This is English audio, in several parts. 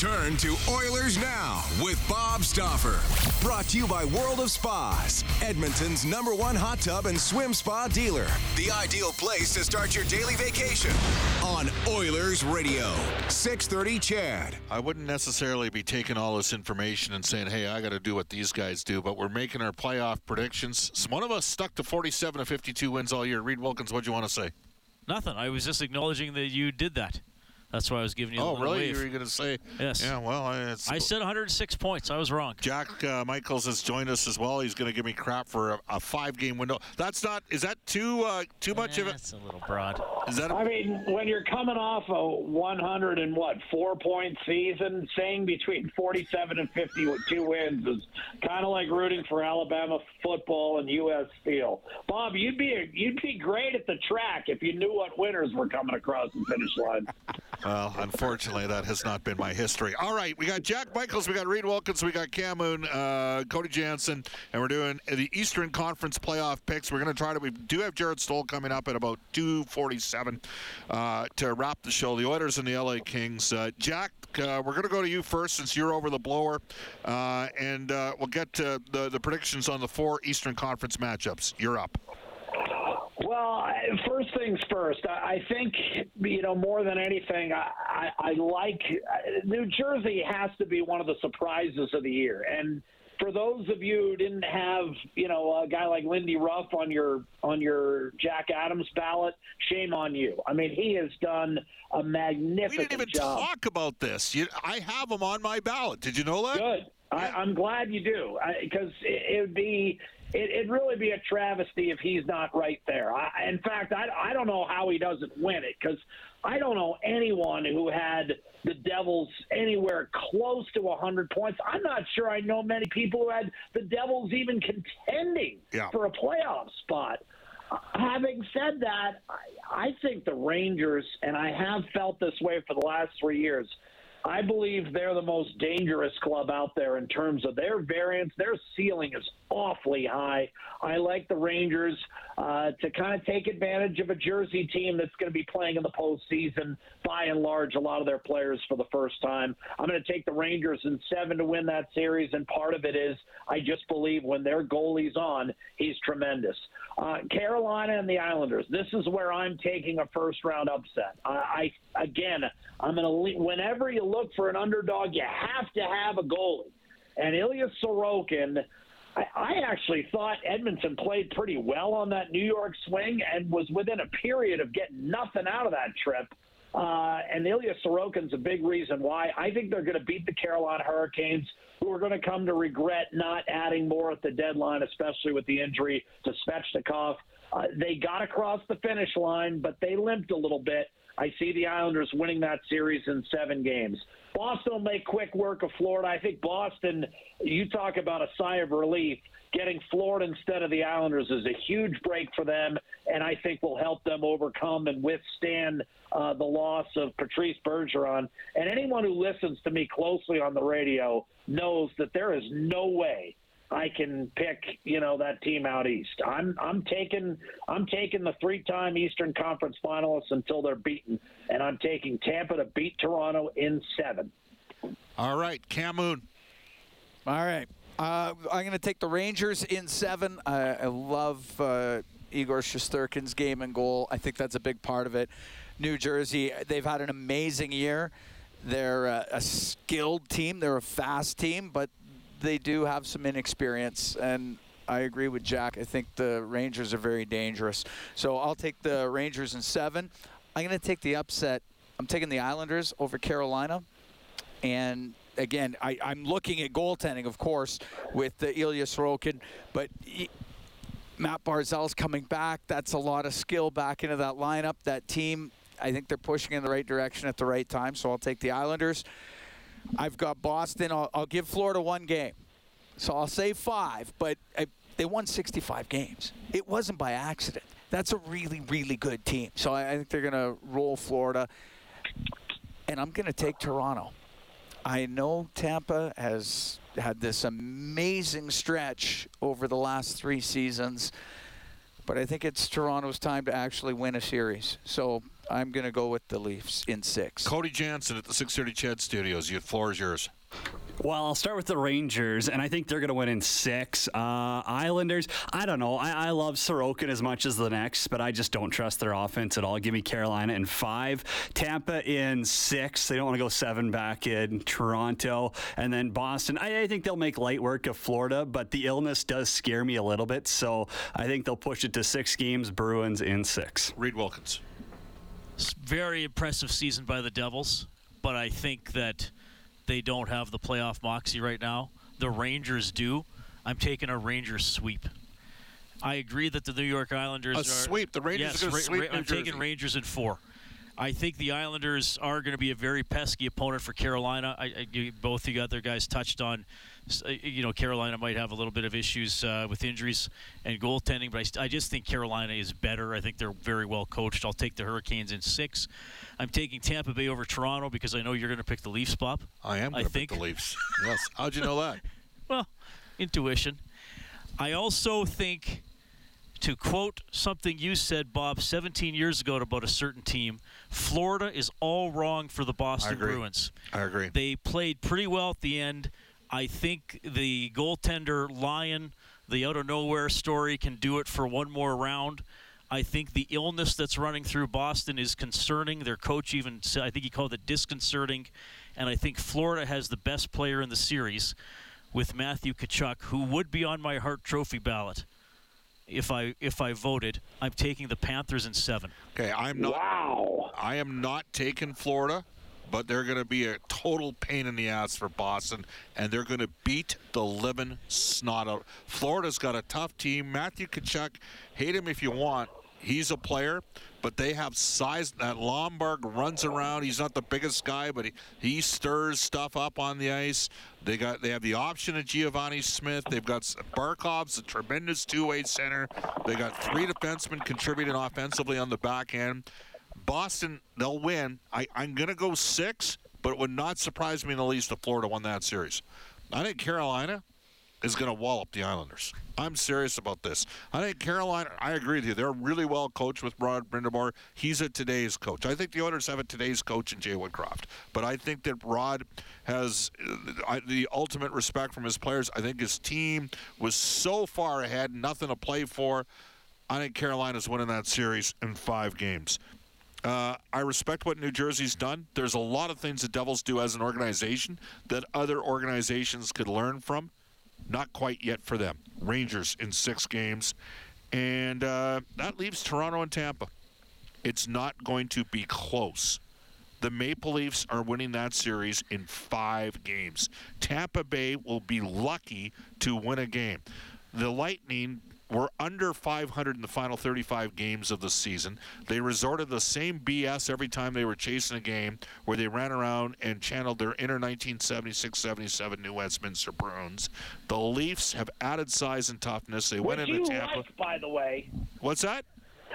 We return to Oilers Now with Bob Stauffer. Brought to you by World of Spas, Edmonton's number one hot tub and swim spa dealer. The ideal place to start your daily vacation on Oilers Radio. 630 Ched. I wouldn't necessarily be taking all this information and saying, hey, I got to do what these guys do, but we're making our playoff predictions. So one of us stuck to 47 to 52 wins all year. Reid Wilkins, what do you want to say? Nothing. I was just acknowledging that you did that. That's why I was giving you. Oh, the really? Wave. You were going to say? Yes. Yeah. Well, it's, I said 106 points. I was wrong. Jack uh, Michaels has joined us as well. He's going to give me crap for a, a five-game window. That's not. Is that too uh, too much of it? That's a little broad. Is that? A, I mean, when you're coming off a 100 and what four point season, saying between 47 and 52 wins is kind of like rooting for Alabama football and U.S. Steel. Bob, you'd be a, you'd be great at the track if you knew what winners were coming across the finish line. Well, unfortunately, that has not been my history. All right, we got Jack Michaels, we got Reid Wilkins, we got Cam Moon, uh, Cody Janzen, and we're doing the Eastern Conference playoff picks. We're going to try to. We do have Jarret Stoll coming up at about 2:47 uh, to wrap the show. The Oilers and the LA Kings. Uh, Jack, uh, we're going to go to you first since you're over the blower, uh, and uh, we'll get the the predictions on the four Eastern Conference matchups. You're up. Well, first things first. I think you know more than anything, I, I, I like New Jersey has to be one of the surprises of the year. And for those of you who didn't have you know a guy like Lindy Ruff on your on your Jack Adams ballot, shame on you. I mean, he has done a magnificent job. We didn't even job. talk about this. You, I have him on my ballot. Did you know that? Good. I, I'm glad you do because it, it would be it, it'd really be a travesty if he's not right there. I, in fact, I, I don't know how he doesn't win it because I don't know anyone who had the Devils anywhere close to 100 points. I'm not sure I know many people who had the Devils even contending Yeah. for a playoff spot. Having said that, I, I think the Rangers, and I have felt this way for the last three years, I believe they're the most dangerous club out there in terms of their variance. Their ceiling is awfully high. I like the Rangers uh, to kind of take advantage of a Jersey team that's going to be playing in the postseason. By and large, a lot of their players for the first time. I'm going to take the Rangers in seven to win that series, and part of it is I just believe when their goalie's on, he's tremendous. Uh, Carolina and the Islanders. This is where I'm taking a first round upset. I, I again, I'm going to le- whenever you look for an underdog, you have to have a goalie. And Ilya Sorokin, I, actually thought Edmonton played pretty well on that New York swing and was within a period of getting nothing out of that trip. Uh, and Ilya Sorokin's a big reason why. I think they're going to beat the Carolina Hurricanes, who are going to come to regret not adding more at the deadline, especially with the injury to Svechnikov. Uh, they got across the finish line, but they limped a little bit. I see the Islanders winning that series in seven games. Boston will make quick work of Florida. I think Boston, you talk about a sigh of relief. Getting Florida instead of the Islanders is a huge break for them, and I think will help them overcome and withstand uh, the loss of Patrice Bergeron. And anyone who listens to me closely on the radio knows that there is no way I can pick, you know, that team out east. I'm I'm taking I'm taking the three-time Eastern Conference finalists until they're beaten, and I'm taking Tampa to beat Toronto in seven. All right, Cam Moon. All right. Uh, I'm going to take the Rangers in seven. I, I love uh, Igor Shesterkin's game and goal. I think that's a big part of it. New Jersey, they've had an amazing year. They're a, a skilled team. They're a fast team, but they do have some inexperience. And I agree with Jack. I think the Rangers are very dangerous. So I'll take the Rangers in seven. I'm going to take the upset. I'm taking the Islanders over Carolina. And again, I, I'm looking at goaltending, of course, with the Ilya Sorokin, but he, Matt Barzal's coming back. That's a lot of skill back into that lineup. That team, I think they're pushing in the right direction at the right time. So I'll take the Islanders. I've got Boston. I'll, I'll give Florida one game. So I'll say five, but I, they won 65 games. It wasn't by accident. That's a really, really good team. So I, I think they're going to roll Florida. And I'm going to take Toronto. I know Tampa has had this amazing stretch over the last three seasons, but I think it's Toronto's time to actually win a series. So I'm going to go with the Leafs in six. Cody Janzen at the 630 Ched Studios. Your floor is yours. Well, I'll start with the Rangers, and I think they're going to win in six. Uh, Islanders, I don't know. I, I, love Sorokin as much as the next, but I just don't trust their offense at all. Give me Carolina in five, Tampa in six. They don't want to go seven back in Toronto, and then Boston. I, I think they'll make light work of Florida, but the illness does scare me a little bit, so I think they'll push it to six games. Bruins in six. Reid Wilkins. Very impressive season by the Devils, but I think that they don't have the playoff moxie right now. The Rangers do. I'm taking a Rangers sweep. I agree that the New York Islanders are a are sweep. The Rangers yes, are going to sweep ra- I'm Jersey. taking Rangers in four. I think the Islanders are going to be a very pesky opponent for Carolina. I, I, you, both you other guys touched on, uh, you know, Carolina might have a little bit of issues uh, with injuries and goaltending, but I, I just think Carolina is better. I think they're very well coached. I'll take the Hurricanes in six. I'm taking Tampa Bay over Toronto because I know you're going to pick the Leafs, Bob. I am I going to pick think- the Leafs. yes. How'd you know that? Well, intuition. I also think, to quote something you said, Bob, 17 years ago about a certain team, Florida is all wrong for the Boston agree. Bruins. I agree. They played pretty well at the end. I think the goaltender Lyon, the out of nowhere story, can do it for one more round. I think the illness that's running through Boston is concerning. Their coach even said, I think he called it disconcerting. And I think Florida has the best player in the series with Matthew Tkachuk, who would be on my Hart Trophy ballot if I if I voted. I'm taking the Panthers in seven. Okay, I'm not. Wow. I am not taking Florida, but they're going to be a total pain in the ass for Boston, and they're going to beat the living snot out. Florida's got a tough team. Matthew Tkachuk, hate him if you want. He's a player, but they have size. That Lomberg runs around. He's not the biggest guy, but he, he stirs stuff up on the ice. They got they have the option of Giovanni Smith. They've got Barkov's a tremendous two-way center. They got three defensemen contributing offensively on the back end. Boston, they'll win. I, I'm going to go six, but it would not surprise me in the least if Florida won that series. I think Carolina is going to wallop the Islanders. I'm serious about this. I think Carolina, I agree with you. They're really well coached with Rod Brind'Amour. He's a today's coach. I think the Oilers have a today's coach in Jay Woodcroft. But I think that Rod has the ultimate respect from his players. I think his team was so far ahead, nothing to play for. I think Carolina's winning that series in five games. Uh, I respect what New Jersey's done. There's a lot of things the Devils do as an organization that other organizations could learn from. Not quite yet for them. Rangers in six games. And uh, that leaves Toronto and Tampa. It's not going to be close. The Maple Leafs are winning that series in five games. Tampa Bay will be lucky to win a game. The Lightning were under 500 in the final 35 games of the season. They resorted to the same BS every time they were chasing a game, where they ran around and channeled their inner 1976-77 New Westminster Bruins. The Leafs have added size and toughness. They went into Tampa. like, by the way. What's that?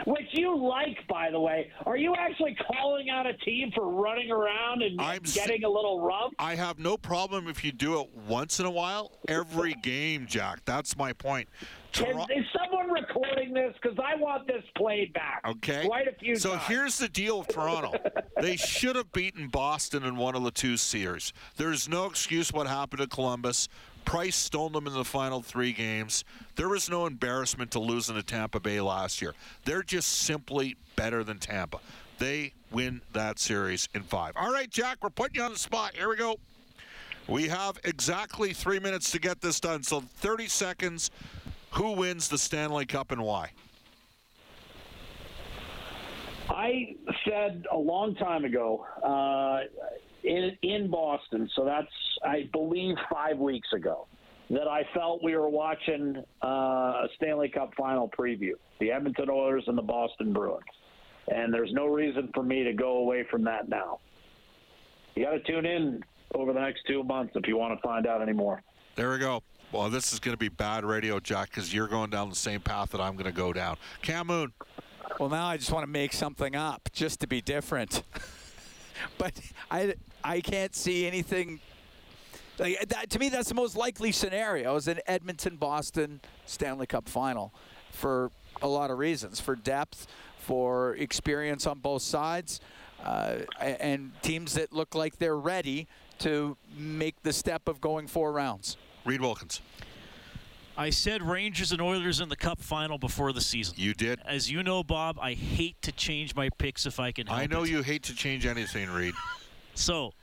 Which you like, by the way. Are you actually calling out a team for running around and I'm getting a little rough? I have no problem if you do it once in a while, every game, Jack. That's my point. Toro- is someone recording this? Because I want this played back. Okay. Quite a few So times. here's the deal with Toronto. they should have beaten Boston in one of the two series. There's no excuse what happened to Columbus. Price stole them in the final three games. There was no embarrassment to losing to Tampa Bay last year. They're just simply better than Tampa. They win that series in five. All right, Jack, we're putting you on the spot. Here we go. We have exactly three minutes to get this done. So 30 seconds. Who wins the Stanley Cup and why? I said a long time ago uh, in in Boston, so that's I believe five weeks ago, that I felt we were watching uh, a Stanley Cup final preview: the Edmonton Oilers and the Boston Bruins. And there's no reason for me to go away from that now. You got to tune in over the next two months if you want to find out any more. There we go. Well, this is going to be bad radio, Jack, because you're going down the same path that I'm going to go down. Cam Moon, Well, now I just want to make something up just to be different. but I, I can't see anything Like, that, to me, that's the most likely scenario is an Edmonton Boston Stanley Cup final for a lot of reasons for depth, for experience on both sides, uh, and teams that look like they're ready to make the step of going four rounds. Reid Wilkins. I said Rangers and Oilers in the Cup final before the season. You did. As you know, Bob, I hate to change my picks if I can help I know it. you hate to change anything, Reid. So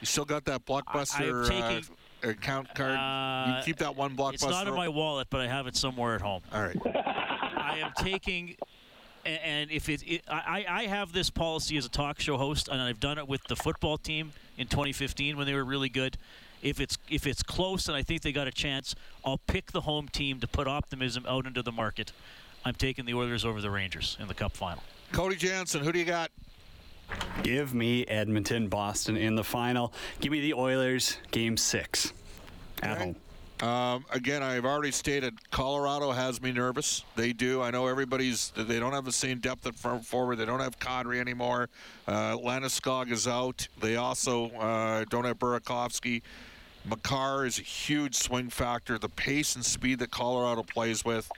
You still got that blockbuster taking- uh, account card. Uh, you keep that one blockbuster. it's not in my wallet, but I have it somewhere at home. All right. I am taking, a- and if it, it I, I have this policy as a talk show host, and I've done it with the football team in 2015 when they were really good. If it's if it's close and I think they got a chance, I'll pick the home team to put optimism out into the market. I'm taking the Oilers over the Rangers in the Cup final. Cody Janzen, who do you got? Give me Edmonton, Boston in the final. Give me the Oilers, game six at Okay. home. Um, again, I've already stated Colorado has me nervous. They do. I know everybody's. They don't have the same depth at front forward. They don't have Kadri anymore. Uh, Landeskog is out. They also uh, don't have Burakovsky. Makar is a huge swing factor. The pace and speed that Colorado plays with.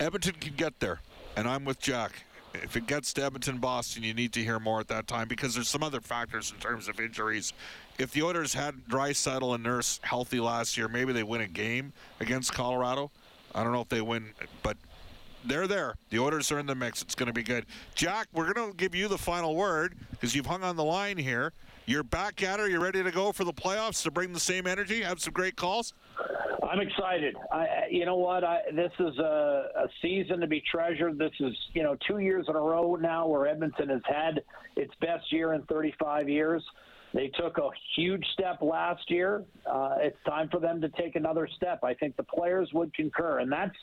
Edmonton can get there, and I'm with Jack. If it gets to Edmonton, Boston, you need to hear more at that time because there's some other factors in terms of injuries. If the Oilers had Draisaitl and Nurse healthy last year, maybe they win a game against Colorado. I don't know if they win, but they're there. The Oilers are in the mix. It's going to be good. Jack, we're going to give you the final word because you've hung on the line here. You're back at her. You're ready to go for the playoffs to bring the same energy, have some great calls. I'm excited. I, you know what? I, this is a, a season to be treasured. This is, you know, two years in a row now where Edmonton has had its best year in 35 years. They took a huge step last year. Uh, it's time for them to take another step. I think the players would concur, and that's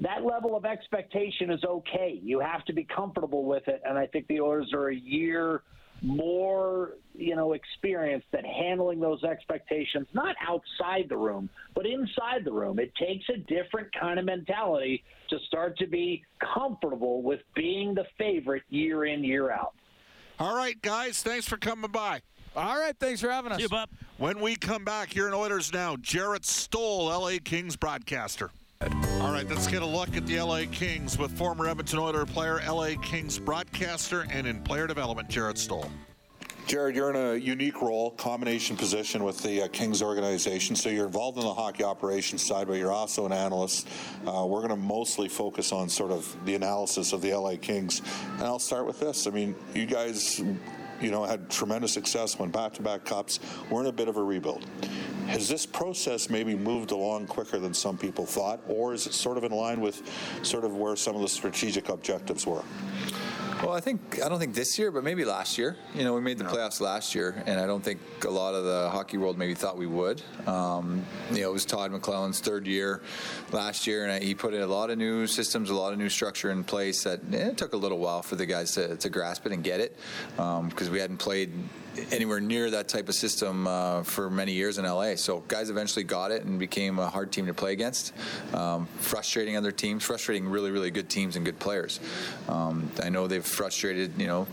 that level of expectation is okay. You have to be comfortable with it, and I think the Oilers are a year more, you know, experienced at handling those expectations, not outside the room, but inside the room. It takes a different kind of mentality to start to be comfortable with being the favorite year in, year out. All right, guys, thanks for coming by. All right, thanks for having us. See you, Bob. When we come back here in Oilers Now, Jarret Stoll, LA Kings broadcaster. All right, let's get a look at the LA Kings with former Edmonton Oilers player, LA Kings broadcaster, and in player development, Jarret Stoll. Jarret, you're in a unique role, combination position with the uh, Kings organization. So you're involved in the hockey operations side, but you're also an analyst. Uh, we're going to mostly focus on sort of the analysis of the LA Kings. And I'll start with this. I mean, you guys, you know, had tremendous success, won back-to-back cups. We're in a bit of a rebuild. Has this process maybe moved along quicker than some people thought, or is it sort of in line with sort of where some of the strategic objectives were? Well, I think I don't think this year, but maybe last year. You know, we made the playoffs last year, and I don't think a lot of the hockey world maybe thought we would. Um, you know, it was Todd McLellan's third year last year, and he put in a lot of new systems, a lot of new structure in place. That eh, it took a little while for the guys to, to grasp it and get it, because we hadn't played anywhere near that type of system uh, for many years in LA. So guys eventually got it and became a hard team to play against. Um, frustrating other teams, frustrating really, really good teams and good players. Um, I know they've frustrated, you know,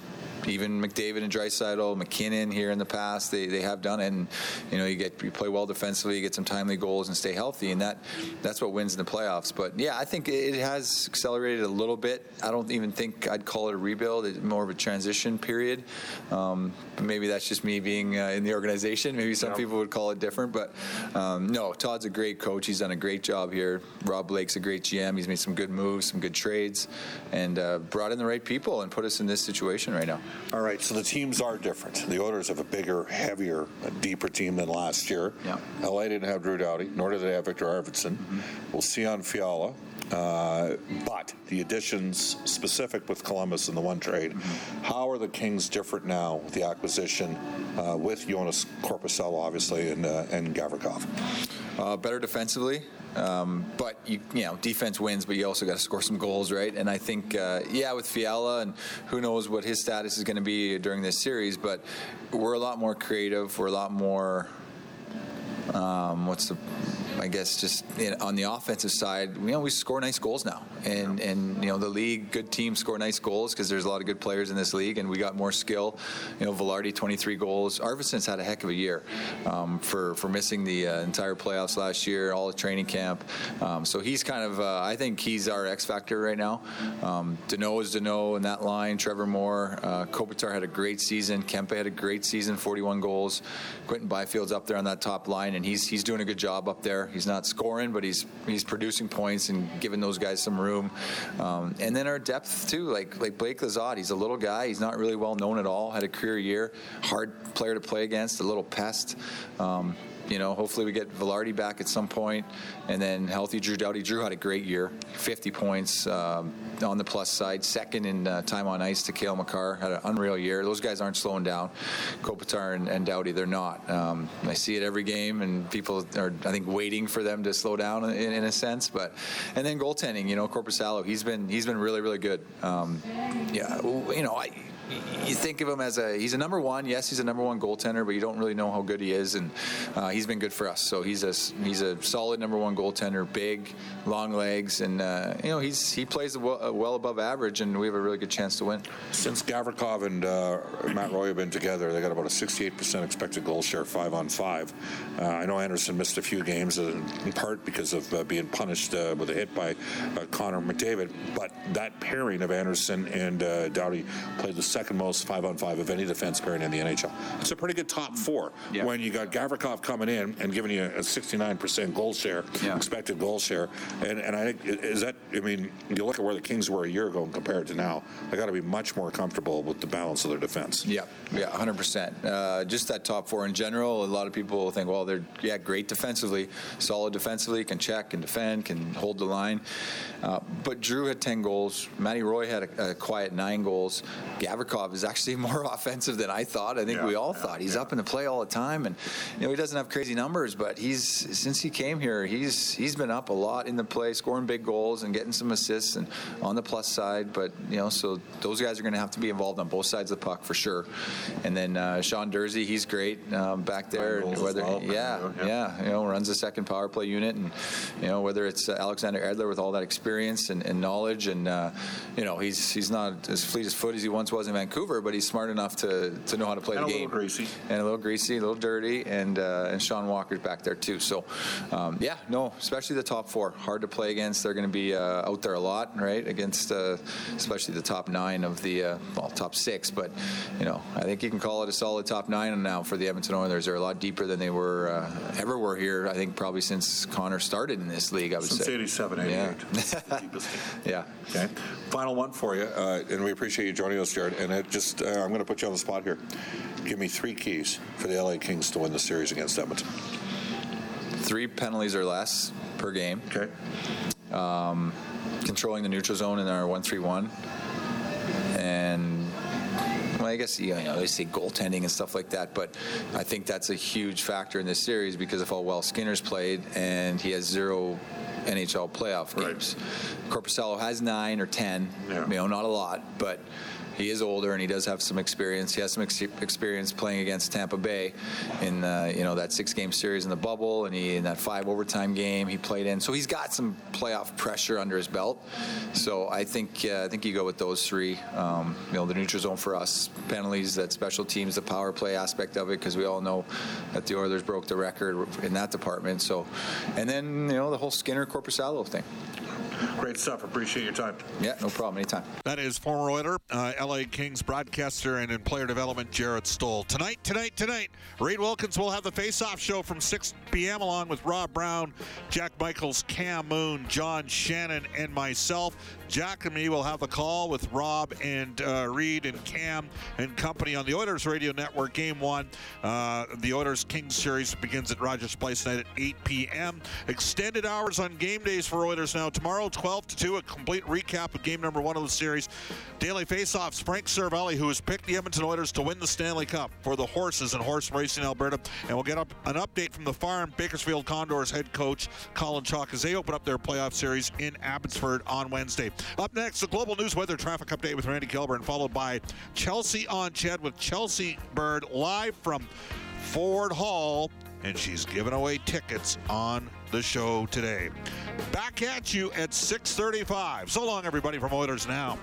even McDavid and Draisaitl, MacKinnon here in the past, they, they have done it. And you know, you get you play well defensively, you get some timely goals, and stay healthy, and that that's what wins in the playoffs. But yeah, I think it has accelerated a little bit. I don't even think I'd call it a rebuild; it's more of a transition period. Um, but maybe that's just me being uh, in the organization. Maybe some people would call it different, but um, no, Todd's a great coach. He's done a great job here. Rob Blake's a great GM. He's made some good moves, some good trades, and uh, brought in the right people and put us in this situation right now. All right, so the teams are different. The Oilers have a bigger, heavier, deeper team than last year. Yeah. LA didn't have Drew Doughty, nor did they have Viktor Arvidsson. Mm-hmm. We'll see on Fiala. Uh, but the additions specific with Columbus in the one trade, how are the Kings different now with the acquisition uh, with Joonas Korpisalo, obviously, and, uh, and Gavrikov? Uh, better defensively, um, but you, you know defense wins, but you also got to score some goals, right? And I think, uh, yeah, with Fiala, and who knows what his status is going to be during this series, but we're a lot more creative. We're a lot more. Um, what's the I guess just you know, on the offensive side, you know, we score nice goals now, and and you know the league, good teams score nice goals because there's a lot of good players in this league, and we got more skill. You know, Vilardi 23 goals. Arvidsson's had a heck of a year um, for for missing the uh, entire playoffs last year, all the training camp. Um, so he's kind of, uh, I think he's our X factor right now. Um, Danault is Danault in that line. Trevor Moore, uh, Kopitar had a great season. Kempe had a great season, 41 goals. Quinton Byfield's up there on that top line, and he's he's doing a good job up there. He's not scoring, but he's he's producing points and giving those guys some room. Um, and then our depth too, like like Blake Lizotte, he's a little guy. He's not really well known at all. Had a career year, hard player to play against, a little pest. Um, you know, hopefully we get Vilardi back at some point, and then healthy Drew Doughty. Drew had a great year, 50 points um, on the plus side, second in uh, time on ice to Cale Makar. Had an unreal year. Those guys aren't slowing down. Kopitar and, and Doughty, they're not. Um, I see it every game, and people are, I think, waiting for them to slow down in, in a sense. But and then goaltending, you know, Korpisalo, he's been he's been really really good. Um, yeah, you know, I you think of him as a he's a number one. Yes, he's a number one goaltender, but you don't really know how good he is, and uh, he's been good for us. So he's a he's a solid number one goaltender, big, long legs, and uh, you know he's he plays well, above average, and we have a really good chance to win. Since Gavrikov and uh, Matt Roy have been together, they got about a 68% expected goal share, five on five. Uh, I know Anderson missed a few games uh, in part because of uh, being punished with a hit by Connor McDavid, but that pairing of Anderson and Doughty played the second most five on five of any defense pairing in the NHL. It's a pretty good top four yeah. when you got Gavrikov coming in and giving you a 69% goal share, yeah. expected goal share. And, and I think, is that, I mean, you look at where the Kings were a year ago and compared to now, they got to be much more comfortable with the balance of their defense. Yeah, yeah, 100%. Uh, just that top four in general, a lot of people think, well, they're, yeah, great defensively, solid defensively, can check, can defend, can hold the line. Uh, but Drew had 10 goals. Matty Roy had a, a quiet nine goals. Gavrikov is actually more offensive than I thought. I think yeah, we all yeah, thought. He's yeah. up in the play all the time, and you know he doesn't have crazy numbers, but he's since he came here, he's he's been up a lot in the play, scoring big goals and getting some assists and on the plus side. But you know, so those guys are going to have to be involved on both sides of the puck for sure. And then uh, Sean Durzi, he's great um, back there. Whether well, yeah, yeah, you know, runs the second power play unit, and you know whether it's uh, Alexander Edler with all that experience and, and knowledge, and uh, you know he's he's not as fleet as foot as he once was in Vancouver, but he's smart enough to, to know how to play and the game. A little greasy. And a little greasy, a little dirty, and uh, and Sean Walker's back there too. So um, yeah, no, especially the top four, hard to play against. They're going to be uh, out there a lot, right? Against uh, especially the top nine of the uh, well, top six. But you know, I think you can call it a solid top nine now for the Edmonton Oilers. They're a lot deeper than they were uh, ever were here. I think probably since Connor started in this league. I would since say 87, 88. Yeah. yeah. Okay. Final one for you, uh, and we appreciate you joining us, Jarret. And it just, uh, I'm going to put you on the spot here. Give me three keys for the LA Kings to win the series against Edmonton. Three penalties or less per game. Okay. Um, controlling the neutral zone in our one-three-one, and well, I guess you know they say goaltending and stuff like that, but I think that's a huge factor in this series because of how well Skinner's played, and he has zero NHL playoff games. Right. Korpisalo has nine or ten, yeah. you know, not a lot, but he is older and he does have some experience. He has some ex- experience playing against Tampa Bay in uh, you know that six game series in the bubble, and he in that five overtime game he played in. So he's got some playoff pressure under his belt. So I think uh, I think you go with those three. Um, you know the neutral zone for us, penalties, that special teams, the power play aspect of it, because we all know that the Oilers broke the record in that department. So, and then you know the whole Skinner Korpisalo thing. Great stuff. Appreciate your time. Yeah, no problem. Anytime. That is former Oiler, uh, LA Kings broadcaster and in player development, Jarret Stoll. Tonight, tonight, tonight, Reid Wilkins will have the face-off show from 6 p.m. along with Rob Brown, Jack Michaels, Cam Moon, John Shannon, and myself. Jack and me will have the call with Rob and uh, Reid and Cam and company on the Oilers Radio Network. Game one, uh, the Oilers Kings series begins at Rogers Place tonight at 8 p.m. Extended hours on game days for Oilers now. Tomorrow, 12 to 2, a complete recap of game number one of the series. Daily Faceoffs, Frank Seravalli, who has picked the Edmonton Oilers to win the Stanley Cup for the horses and horse racing Alberta. And we'll get up an update from the farm Bakersfield Condors head coach Colin Chaulk as they open up their playoff series in Abbotsford on Wednesday. Up next, the global news weather traffic update with Randy Kilburn, followed by Chelsea on Ched with Chelsea Bird live from Ford Hall, and she's giving away tickets on the show today. Back at you at 6:35. So long, everybody from Oilers Now.